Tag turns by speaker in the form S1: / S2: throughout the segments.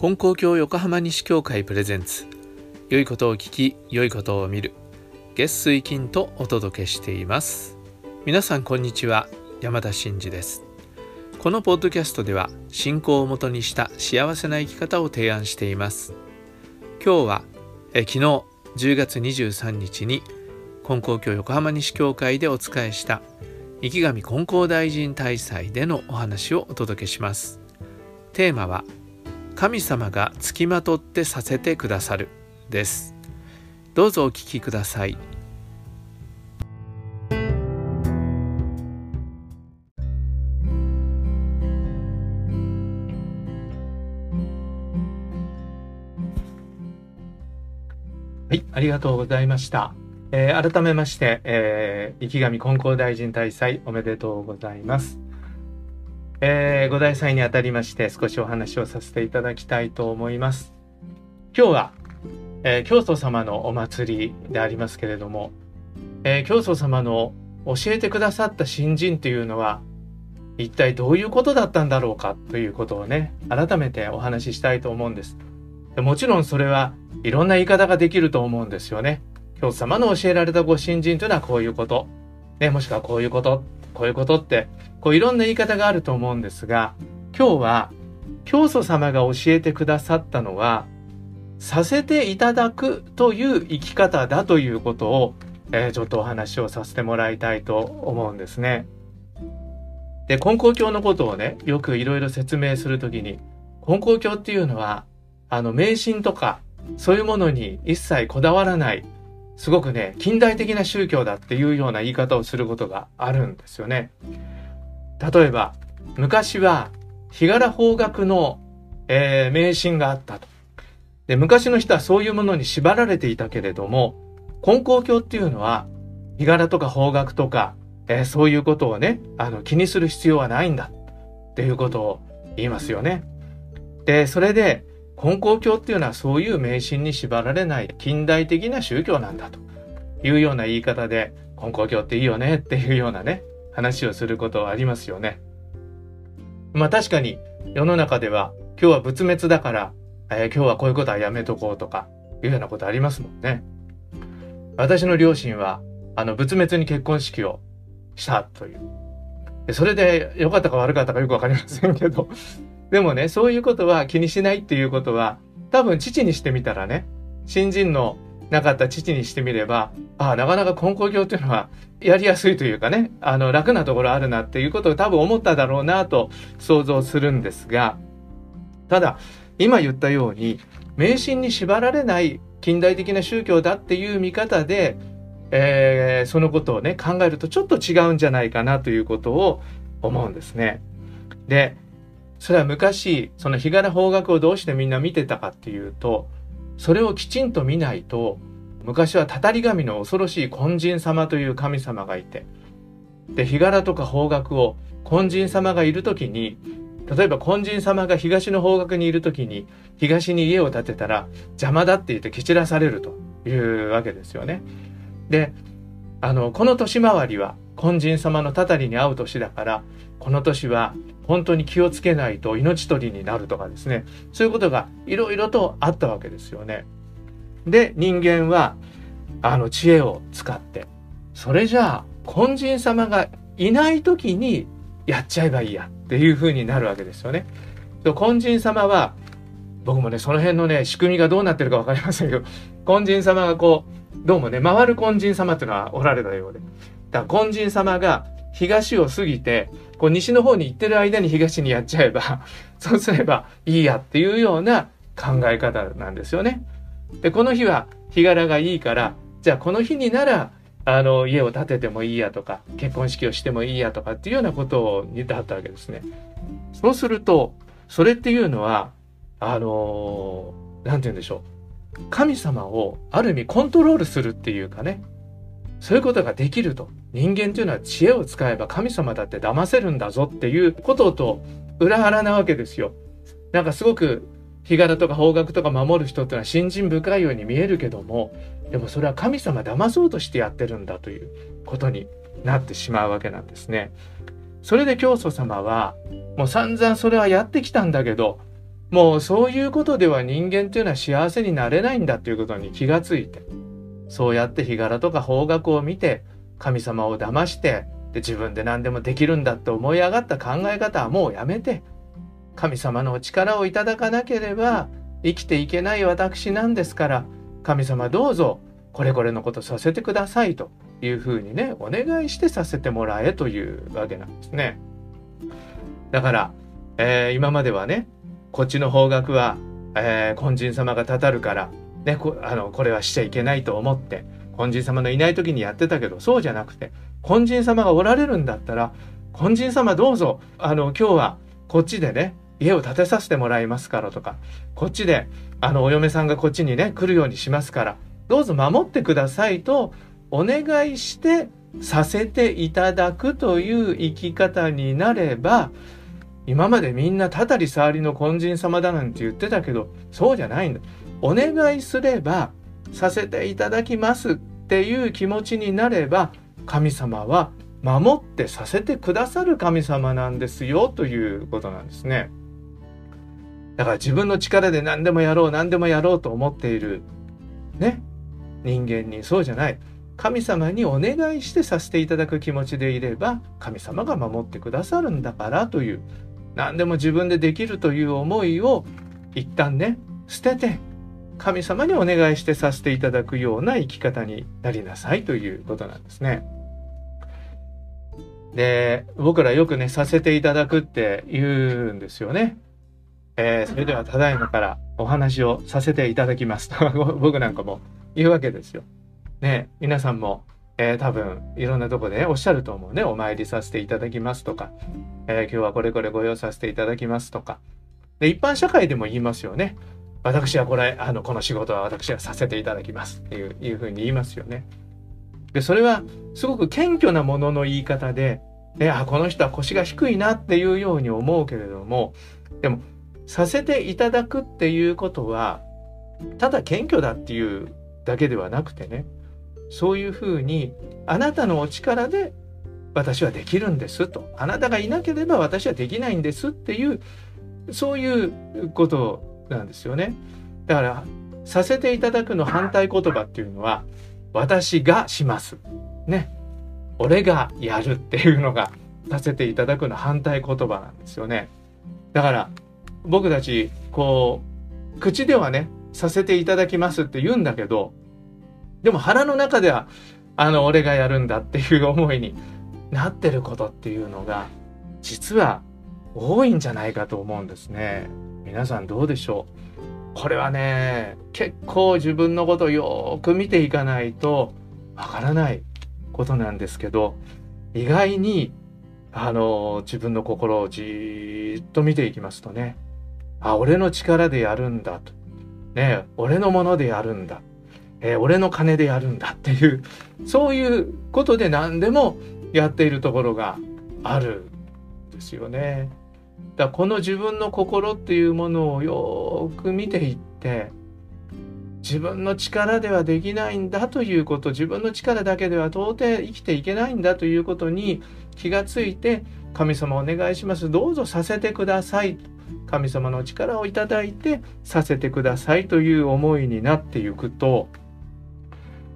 S1: 金光教横浜西教会プレゼンツ。良いことを聞き良いことを見る。月水金とお届けしています。皆さんこんにちは。山田真嗣です。このポッドキャストでは信仰をもとにした幸せな生き方を提案しています。今日はえ昨日10月23日に金光教横浜西教会でお仕えした池上金光大臣大祭でのお話をお届けします。テーマは神様がつきまとってさせてくださるですどうぞお聞きくださいはい、ありがとうございました。えー、改めまして、えー、池上金光大臣大祭おめでとうございます。えー、ご大祭にあたりまして少しお話をさせていただきたいと思います。今日は、えー、教祖様のお祭りでありますけれども、えー、教祖様の教えてくださった新人というのは一体どういうことだったんだろうかということをね改めてお話ししたいと思うんです。もちろんそれはいろんな言い方ができると思うんですよね。教祖様の教えられたご新人というのはこういうこと、ね、もしくはこういうことこういうことってこういろんな言い方があると思うんですが今日は教祖様が教えてくださったのはさせていただくという生き方だということを、えー、ちょっとお話をさせてもらいたいと思うんですね。で根高教のことをねよくいろいろ説明する時に根高教っていうのはあの迷信とかそういうものに一切こだわらないすごくね近代的な宗教だっていうような言い方をすることがあるんですよね。例えば昔は日柄方角の、えー、迷信があったと。で昔の人はそういうものに縛られていたけれども根高教っていうのは日柄とか方角とか、えー、そういうことをねあの気にする必要はないんだっていうことを言いますよね。でそれで根高教っていうのはそういう迷信に縛られない近代的な宗教なんだというような言い方で根高教っていいよねっていうようなね話をすることはありますよね。まあ確かに世の中では今日は仏滅だから、えー、今日はこういうことはやめとこうとかいうようなことありますもんね。私の両親はあの仏滅に結婚式をしたという。それで良かったか悪かったかよくわかりませんけどでもね、そういうことは気にしないっていうことは、多分父にしてみたらね、新人のなかった父にしてみれば、ああ、なかなか根高教っていうのはやりやすいというかね、あの、楽なところあるなっていうことを多分思っただろうなと想像するんですが、ただ、今言ったように、迷信に縛られない近代的な宗教だっていう見方で、えー、そのことをね、考えるとちょっと違うんじゃないかなということを思うんですね。で、それは昔その日柄方角をどうしてみんな見てたかっていうとそれをきちんと見ないと昔はたたり神の恐ろしい根人様という神様がいてで日柄とか方角を根人様がいる時に例えば根人様が東の方角にいる時に東に家を建てたら邪魔だって言って蹴散らされるというわけですよね。であのこの年回りは根人様のたたりに合う年だからこの年は本当に気をつけないと命取りになるとかですねそういうことがいろいろとあったわけですよね。で人間はあの知恵を使ってそれじゃあ根人様がいない時にやっちゃえばいいやっていうふうになるわけですよね。根人様は僕もねその辺のね仕組みがどうなってるか分かりませんけど根人様がこうどうもね回る根人様っていうのはおられたようでだから根人様が東を過ぎてこう西の方に行ってる間に東にやっちゃえば そうすればいいやっていうような考え方なんですよね。でこの日は日柄がいいからじゃあこの日にならあの家を建ててもいいやとか結婚式をしてもいいやとかっていうようなことを言ってはったわけですね。そうするとそれっていうのはあの何て言うんでしょう神様をある意味コントロールするっていうかねそういうことができると人間というのは知恵を使えば神様だって騙せるんだぞっていうことと裏腹なわけですよ。なんかすごく日柄とか方角とか守る人っていうのは信心深いように見えるけどもでもそれは神様騙そうとしてやってるんだということになってしまうわけなんですね。それで教祖様はもう散々それはやってきたんだけどもうそういうことでは人間っていうのは幸せになれないんだということに気がついてそうやって日柄とか方角を見て神様を騙してで自分で何でもできるんだって思い上がった考え方はもうやめて神様のお力をいただかなければ生きていけない私なんですから神様どうぞこれこれのことさせてくださいというふうにねお願いしてさせてもらえというわけなんですね。だから、えー、今まではねこっちの方角は、えー、根人様がたたるから、ね、こあのこれはしちゃいけないと思って根人様のいない時にやってたけどそうじゃなくて根人様がおられるんだったら根人様どうぞあの今日はこっちでね家を建てさせてもらいますからとかこっちであのお嫁さんがこっちにね来るようにしますからどうぞ守ってくださいとお願いしてさせていただくという生き方になれば今までみんなたたり触りの根人様だなんて言ってたけどそうじゃないんだ。お願いすればさせていただきますっていう気持ちになれば神様は守ってさせてくださる神様なんですよということなんですね。だから自分の力で何でもやろう何でもやろうと思っている。ね。人間にそうじゃない。神様にお願いしてさせていただく気持ちでいれば神様が守ってくださるんだからという。何でも自分でできるという思いを一旦ね捨てて神様にお願いしてさせていただくような生き方になりなさいということなんですね。で僕らよくねさせていただくって言うんですよね。えー、それではただいまからお話をさせていただきますと 僕なんかも言うわけですよ。ね皆さんも、えー、多分いろんなとこで、おっしゃると思うねお参りさせていただきますとか、えー、今日はこれこれご用させていただきますとかで一般社会でも言いますよね。私はこれあのこの仕事は私はさせていただきますっていういうふうに言いますよね。でそれはすごく謙虚なものの言い方で、ね、あこの人は腰が低いなっていうように思うけれどもでもさせていただくっていうことはただ謙虚だっていうだけではなくてねそういうふうにあなたのお力で私はできるんですとあなたがいなければ私はできないんですっていうそういうことをなんですよね。だからさせていただくの反対言葉っていうのは私がします。ね。俺がやるっていうのがさせていただくの反対言葉なんですよね。だから僕たちこう口ではねさせていただきますって言うんだけどでも腹の中ではあの俺がやるんだっていう思いになってることっていうのが実は多いんじゃないかと思うんですね。皆さんどうでしょう？これはね結構自分のことをよく見ていかないとわからないことなんですけど意外にあの自分の心をじっと見ていきますとねあ俺の力でやるんだとね俺のものでやるんだ、えー、俺の金でやるんだっていうそういうことで何でもやっているところがあるんですよね。だこの自分の心っていうものをよく見ていって自分の力ではできないんだということ自分の力だけでは到底生きていけないんだということに気がついて神様お願いしますどうぞさせてください神様の力をいただいてさせてくださいという思いになっていくと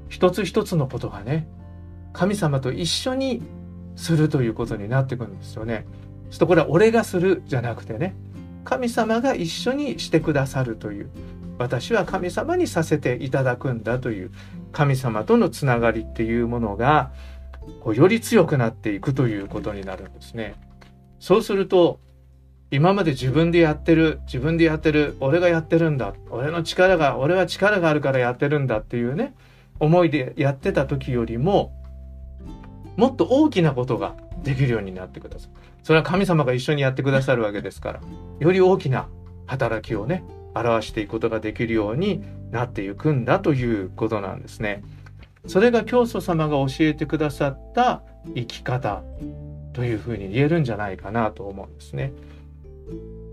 S1: 一つ一つのことがね神様と一緒にするということになってくるんですよね。ちょっとこれは俺がするじゃなくてね神様が一緒にしてくださるという私は神様にさせていただくんだという神様とのつながりっていうものがこうより強くなっていくということになるんですね。そうすると今まで自分でやってる自分でやってる俺がやってるんだ俺の力が俺は力があるからやってるんだっていうね思いでやってた時よりももっと大きなことができるようになってください。それは神様が一緒にやってくださるわけですからより大きな働きをね表していくことができるようになっていくんだということなんですね。それが教祖様が教えてくださった生き方というふうに言えるんじゃないかなと思うんですね。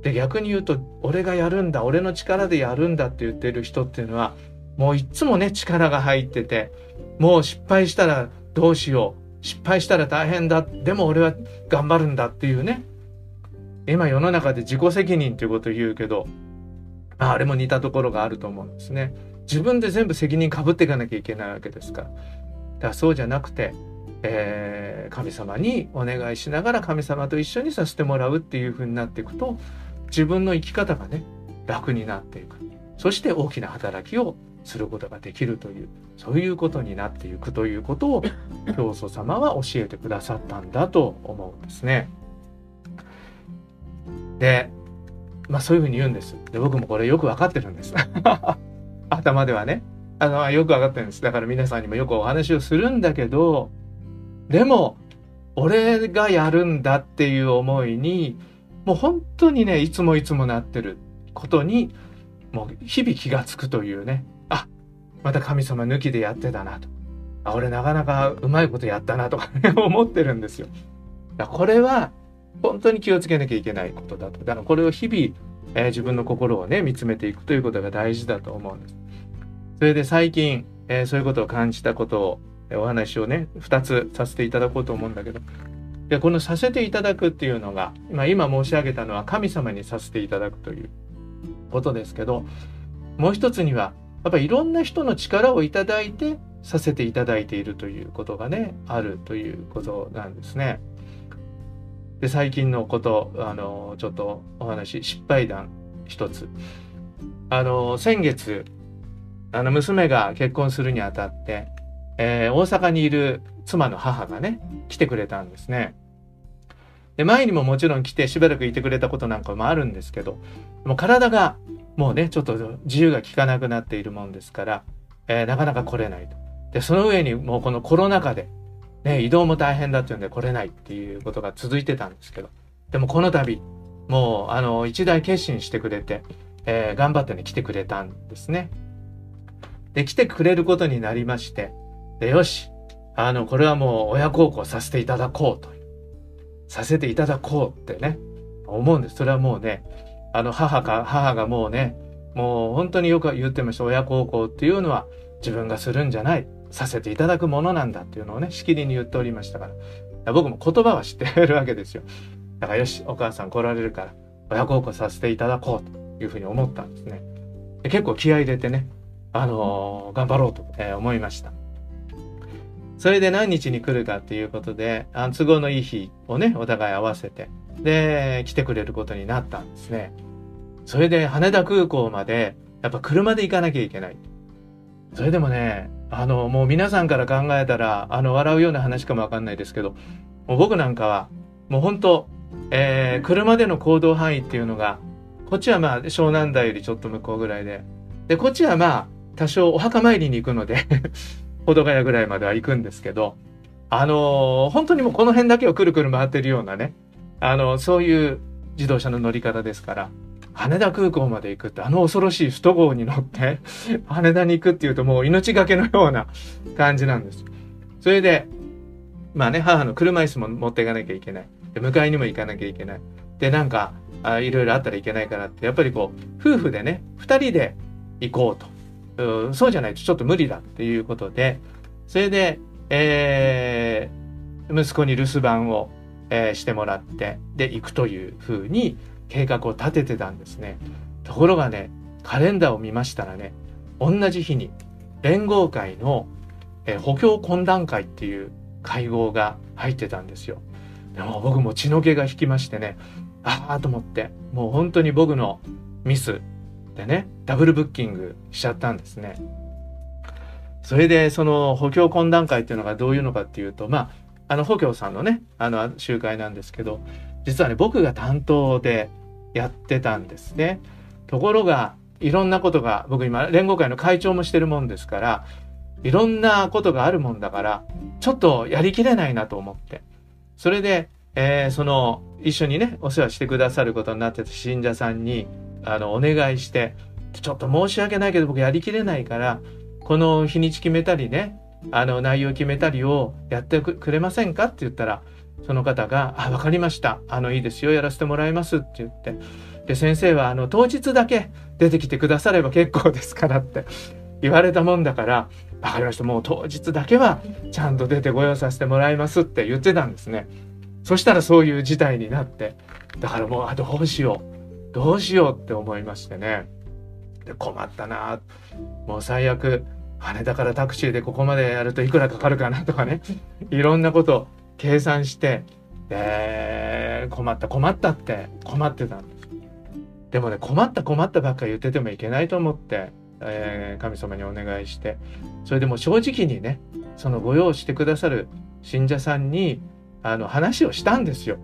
S1: で逆に言うと俺がやるんだ俺の力でやるんだって言ってる人っていうのはもういっつもね力が入っててもう失敗したらどうしよう失敗したら大変だでも俺は頑張るんだっていうね今世の中で自己責任っていうことを言うけどあれも似たところがあると思うんですね。自分で全部責任かぶっていかなきゃいけないわけですから。だからそうじゃなくて、えー、神様にお願いしながら神様と一緒にさせてもらうっていう風になっていくと自分の生き方がね楽になっていくそして大きな働きをすることができるというそういうことになっていくということを 教祖様は教えてくださったんだと思うんですね。でまあそういうふうに言うんです。で僕もこれよく分かってるんです。頭ではね。あのよく分かってるんです。だから皆さんにもよくお話をするんだけどでも俺がやるんだっていう思いにもう本当にねいつもいつもなってることにもう日々気がつくというねまた神様抜きでやってたなと。あ、俺なかなかうまいことやったなとか、思ってるんですよ。だこれは本当に気をつけなきゃいけないことだと。だからこれを日々、えー、自分の心をね、見つめていくということが大事だと思うんです。それで最近、えー、そういうことを感じたことを、えー、お話をね、2つさせていただこうと思うんだけど、でこのさせていただくっていうのが、まあ、今申し上げたのは神様にさせていただくということですけど、もう一つにはやっぱりいろんな人の力をいただいてさせていただいているということがねあるということなんですね。で最近のことあのちょっとお話失敗談一つ。あの先月あの娘が結婚するにあたって、えー、大阪にいる妻の母がね来てくれたんですね。で前にももちろん来てしばらくいてくれたことなんかもあるんですけどもう体がもうねちょっと自由が利かなくなっているもんですから、えー、なかなか来れないと。でその上にもうこのコロナ禍で、ね、移動も大変だっていうんで来れないっていうことが続いてたんですけどでもこの度もうあの一大決心してくれて、えー、頑張ってね来てくれたんですね。で来てくれることになりましてでよしあのこれはもう親孝行させていただこうとさせていただこうってね思うんですそれはもうねあの母か母がもうねもう本当によく言ってました。親孝行っていうのは自分がするんじゃない。させていただくものなんだっていうのをねしきりに言っておりましたから。僕も言葉は知ってるわけですよ。だからよしお母さん来られるから親孝行させていただこうというふうに思ったんですね。で結構気合入れてねあのー、頑張ろうと、え、思いました。それで何日に来るかっていうことであ都合のいい日をねお互い合わせてで、来てくれることになったんですね。それで羽田空港まで、やっぱ車で行かなきゃいけない。それでもね、あの、もう皆さんから考えたら、あの、笑うような話かもわかんないですけど、もう僕なんかは、もう本当、えー、車での行動範囲っていうのが、こっちはまあ、湘南台よりちょっと向こうぐらいで、で、こっちはまあ、多少お墓参りに行くので 保土ヶ谷ぐらいまでは行くんですけど、あのー、本当にもうこの辺だけをくるくる回ってるようなね、あのそういう自動車の乗り方ですから羽田空港まで行くってあの恐ろしい首都高に乗って 羽田に行くっていうともう命がけのような感じなんです。それでまあね母の車椅子も持っていかなきゃいけない。で迎えにも行かなきゃいけない。でなんかあいろいろあったらいけないからってやっぱりこう夫婦でね2人で行こうと。うそうじゃないとちょっと無理だっていうことでそれで、えー、息子に留守番をえー、してもらってで行くというふうに計画を立ててたんですね。ところがねカレンダーを見ましたらね同じ日に連合会の、えー、補強懇談会っていう会合が入ってたんですよ。でも僕も血の気が引きましてねああと思ってもう本当に僕のミスでねダブルブッキングしちゃったんですね。それでその補強懇談会っていうのがどういうのかっていうとまああの、補強さんのね、あの、集会なんですけど、実はね、僕が担当でやってたんですね。ところが、いろんなことが、僕今、連合会の会長もしてるもんですから、いろんなことがあるもんだから、ちょっとやりきれないなと思って。それで、えー、その、一緒にね、お世話してくださることになってた信者さんに、あの、お願いして、ちょっと申し訳ないけど僕やりきれないから、この日にち決めたりね、あの内容を決めたりをやってくれませんかって言ったらその方が「あ分かりました。あのいいですよ。やらせてもらいます」って言って。で先生はあの当日だけ出てきてくだされば結構ですからって。言われたもんだから「分かりました。もう当日だけはちゃんと出てご用させてもらいます」って言ってたんですね。そしたらそういう事態になってだからもうあどうしよう。どうしようって思いましてね。で困ったな。もう最悪羽田からタクシーでここまでやるといくらかかるかなとかね。いろんなこと計算してで困った困ったって困ってたんですでもね困った困ったばっか言っててもいけないと思って、えー、神様にお願いして。それでも正直にねそのご用してくださる信者さんにあの話をしたんですよ。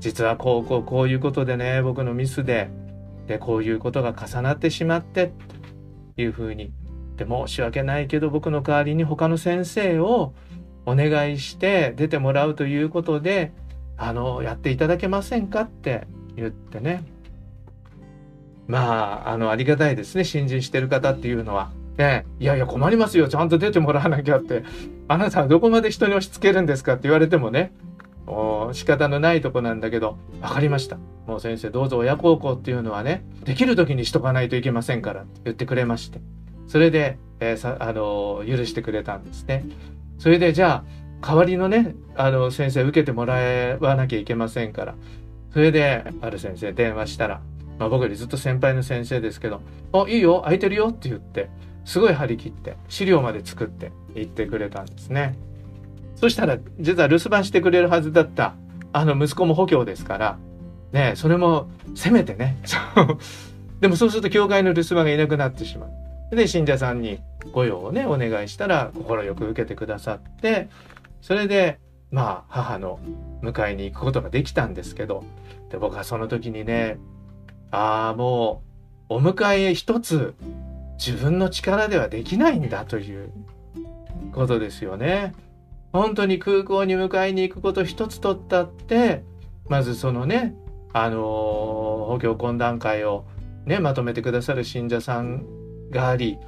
S1: 実はこうこうこういうことでね僕のミスででこういうことが重なってしまってというふうにで申し訳ないけど僕の代わりに他の先生をお願いして出てもらうということであのやっていただけませんかって言ってね。まああのありがたいですね。新人してる方っていうのは。ね、いやいや困りますよ。ちゃんと出てもらわなきゃって。あなたはどこまで人に押し付けるんですかって言われてもね。お仕方のないとこなんだけど。分かりました。もう先生どうぞ親孝行っていうのはねできる時にしとかないといけませんからって言ってくれまして。それで、えー、さあの許してくれたんですねそれでじゃあ代わりのねあの先生受けてもらわなきゃいけませんからそれである先生電話したら、まあ、僕よりずっと先輩の先生ですけど「あいいよ空いてるよ」って言ってすごい張り切って資料まで作って言ってくれたんですね。そしたら実は留守番してくれるはずだったあの息子も補強ですからねそれもせめてね でもそうすると教会の留守番がいなくなってしまう。で信者さんに御用をねお願いしたら快く受けてくださってそれでまあ母の迎えに行くことができたんですけどで僕はその時にねああもうお迎え一つ自分の力ではできないんだということですよね。本当に空港に迎えに行くこと一つとったってまずそのねあの補強懇談会をねまとめてくださる信者さんがあり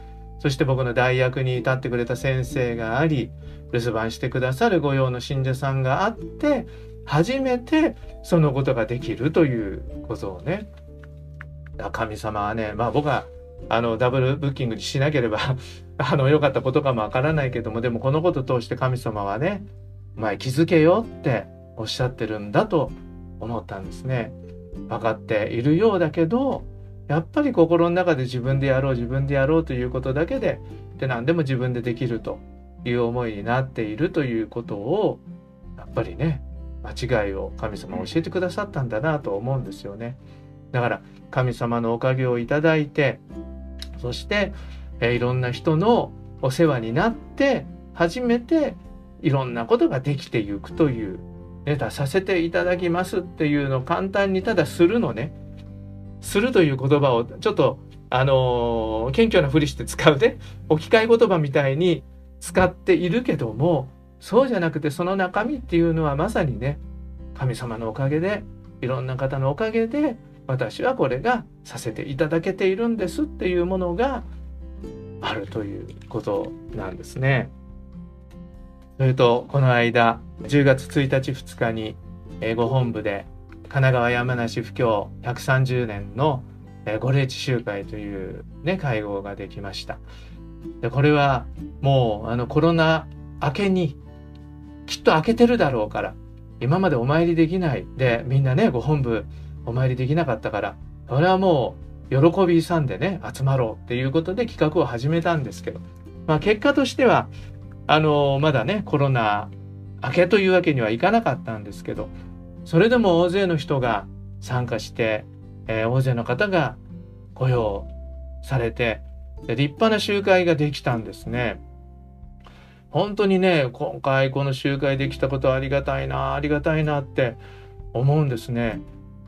S1: そして僕の代役に立ってくれた先生があり留守番してくださる御用の信者さんがあって初めてそのことができるということをね神様はねまあ僕はあのダブルブッキングにしなければ あの良かったことかもわからないけどもでもこのことを通して神様はねお前気づけよっておっしゃってるんだと思ったんですね。分かっているようだけどやっぱり心の中で自分でやろう自分でやろうということだけでで何でも自分でできるという思いになっているということをやっぱりね間違いを神様教えてくださったんだなと思うんですよね。だから神様のおかげをいただいてそして、え、いろんな人のお世話になって初めていろんなことができていくという、ね、ださせていただきますっていうのを簡単にただするのねするという言葉をちょっとあの、謙虚なふりして使うね 置き換え言葉みたいに使っているけどもそうじゃなくてその中身っていうのはまさにね神様のおかげでいろんな方のおかげで私はこれがさせていただけているんですっていうものがあるということなんですね。それとこの間10月1日2日にご本部で神奈川山梨布教130年のご霊地集会という、ね、会合ができました。でこれはもうあのコロナ明けにきっと明けてるだろうから今までお参りできないでみんなねご本部お参りできなかったから、それはもう喜びさんでね、集まろうっていうことで企画を始めたんですけど、まあ結果としては、あの、まだね、コロナ明けというわけにはいかなかったんですけど、それでも大勢の人が参加して、えー、大勢の方が雇用されて、立派な集会ができたんですね。本当にね、今回この集会できたことはありがたいな、ありがたいなって思うんですね。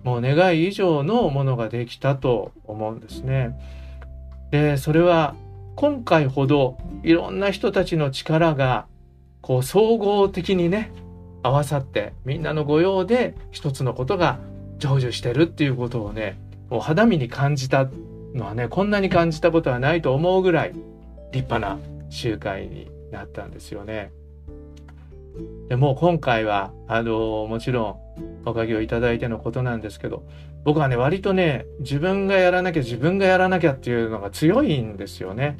S1: もう願い以上のものができたと思うんですね。でそれは今回ほどいろんな人たちの力がこう総合的にね合わさってみんなの御用で一つのことが成就してるっていうことをねもう肌身に感じたのはねこんなに感じたことはないと思うぐらい立派な集会になったんですよね。でもう今回はあのもちろんおかげをいただいてのことなんですけど僕はね割とね自分がやらなきゃ自分がやらなきゃっていうのが強いんですよね。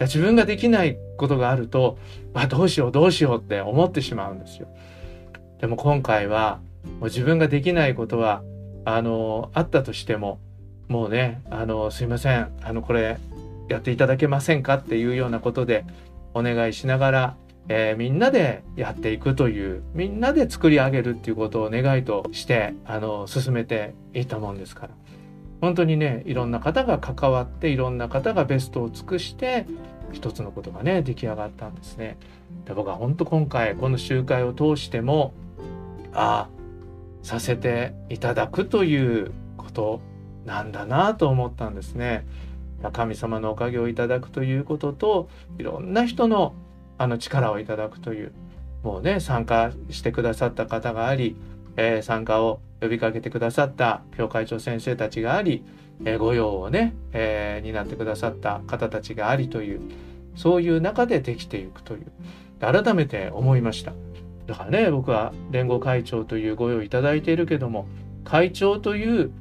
S1: 自分ができないことがあると、あ、どうしようどうしようって思ってしまうんですよ。でも今回はもう自分ができないことはあのあったとしてももうねあのすいませんあのこれやっていただけませんかっていうようなことでお願いしながら、えー、みんなでやっていくというみんなで作り上げるっていうことを願いとしてあの進めていったもんですから本当にねいろんな方が関わっていろんな方がベストを尽くして一つのことがね出来上がったんですね。で僕は本当今回この集会を通してもあさせていただくということなんだなと思ったんですね。神様のおかげをいただくということといろんな人のあの力をいただくというもうね参加してくださった方があり、えー、参加を呼びかけてくださった教会長先生たちがあり、えー、御用をね、えー、担ってくださった方たちがありというそういう中でできていくという改めて思いましただからね僕は連合会長という御用をいただいているけども会長という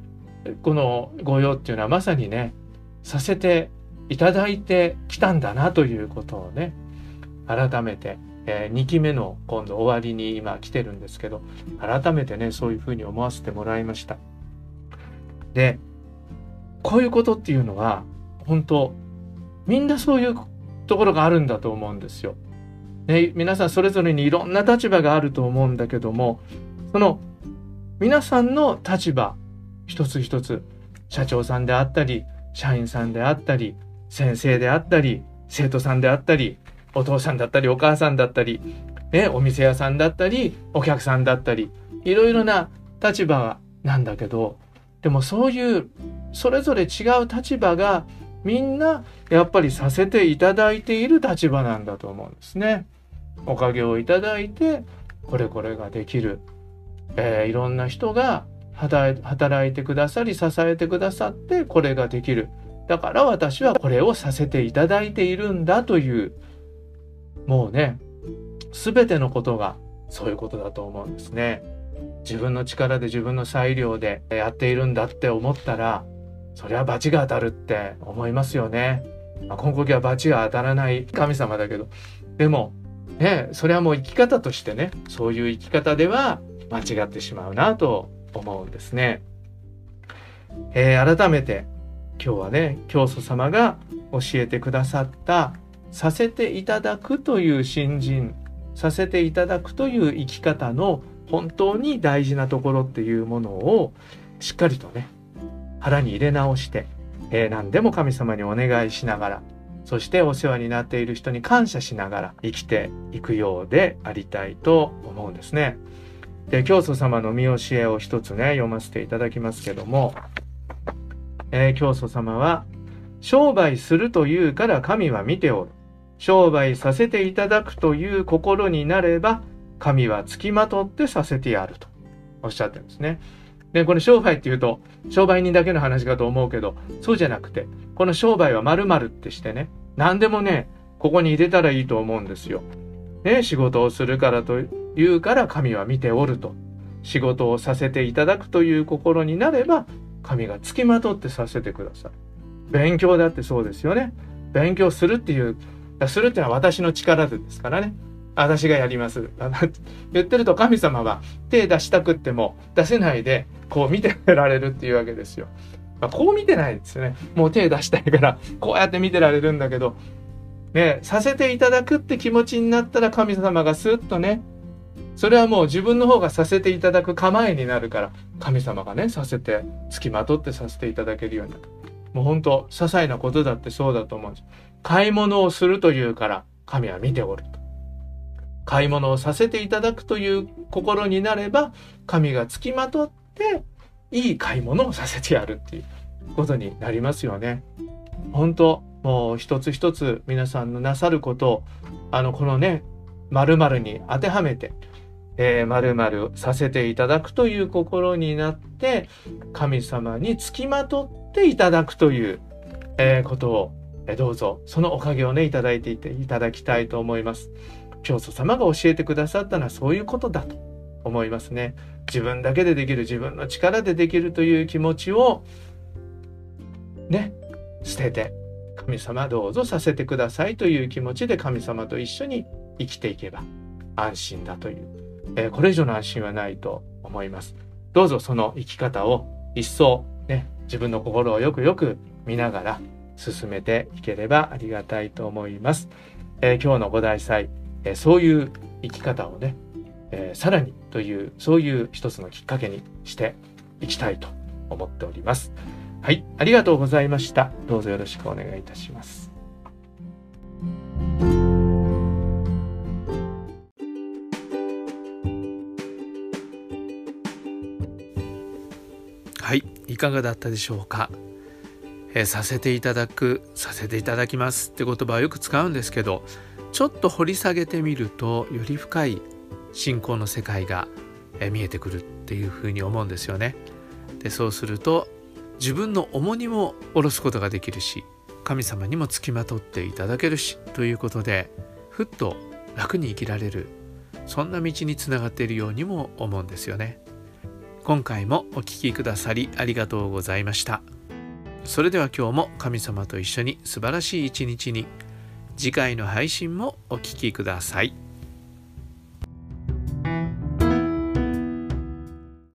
S1: この御用っていうのはまさにねさせていただいてきたんだなということをね改めて、えー、2期目の今度終わりに今来てるんですけど改めてねそういうふうに思わせてもらいましたでこういうことっていうのは本当みんなそういうところがあるんだと思うんですよ。ね、皆さんそれぞれにいろんな立場があると思うんだけどもその皆さんの立場一つ一つ社長さんであったり社員さんであったり先生であったり生徒さんであったりお父さんだったりお母さんだったり、ね、お店屋さんだったりお客さんだったりいろいろな立場なんだけどでもそういうそれぞれ違う立場がみんなやっぱりさせていただいている立場なんだと思うんですね。おかげをいただいてこれこれができる、えー、いろんな人が働いてくださり支えてくださってこれができるだから私はこれをさせていただいているんだというもうね全てのことがそういうことだと思うんですね。自分の力で自分の裁量でやっているんだって思ったらそりゃ罰が当たるって思いますよね。まあ、今後は罰が当たらない神様だけどでもねそれはもう生き方としてねそういう生き方では間違ってしまうなと思うんですね。えー、改めて今日はね教祖様が教えてくださったさせていただくという新人させていただくという生き方の本当に大事なところっていうものをしっかりとね腹に入れ直して、えー、何でも神様にお願いしながらそしてお世話になっている人に感謝しながら生きていくようでありたいと思うんですね。で教祖様の見教えを一つね読ませていただきますけども、えー、教祖様は「商売するというから神は見ておる」「商売させていただくという心になれば神はつきまとってさせてやる」とおっしゃってるんですね。でこれ商売っていうと商売人だけの話かと思うけどそうじゃなくてこの商売は〇〇ってしてね何でもねここに入れたらいいと思うんですよ。ね、仕事をするからというから神は見ておると。仕事をさせていただくという心になれば神がつきまとってさせてください。勉強だってそうですよね。勉強するっていう、するっていうのは私の力でですからね。私がやります。言ってると神様は手出したくっても出せないでこう見てられるっていうわけですよ。まあ、こう見てないですよね。もう手出したいからこうやって見てられるんだけどね、させていただくって気持ちになったら神様がスッとね、それはもう自分の方がさせていただく構えになるから、神様がね、させて、付きまとってさせていただけるようになる。もう本当、些細なことだってそうだと思うんです。買い物をするというから、神は見ておると。買い物をさせていただくという心になれば、神が付きまとって、いい買い物をさせてやるっていうことになりますよね。本当もう一つ一つ皆さんのなさることをあのこのね〇〇に当てはめてえー、〇〇させていただくという心になって神様につきまとっていただくという、えー、ことを、えー、どうぞそのおかげをねいただいていていただきたいと思います。教祖様が教えてくださったのはそういうことだと思いますね。自分だけでできる自分の力でできるという気持ちをね捨てて神様どうぞさせてくださいという気持ちで神様と一緒に生きていけば安心だという、えー、これ以上の安心はないと思います。どうぞその生き方を一層ね、自分の心をよくよく見ながら進めていければありがたいと思います。えー、今日の五大祭、えー、そういう生き方をね、えー、さらにというそういう一つのきっかけにしていきたいと思っております。はい、ありがとうございました。どうぞよろしくお願いいたします。はい、いかがだったでしょうか？えさせていただくさせていただきますって言葉はよく使うんですけどちょっと掘り下げてみるとより深い信仰の世界が見えてくるっていうふうに思うんですよね。でそうすると自分の重荷も下ろすことができるし神様にもつきまとっていただけるしということでふっと楽に生きられるそんな道につながっているようにも思うんですよね。今回もお聴きくださりありがとうございました。それでは今日も神様と一緒に素晴らしい一日に次回の配信もお聴きください。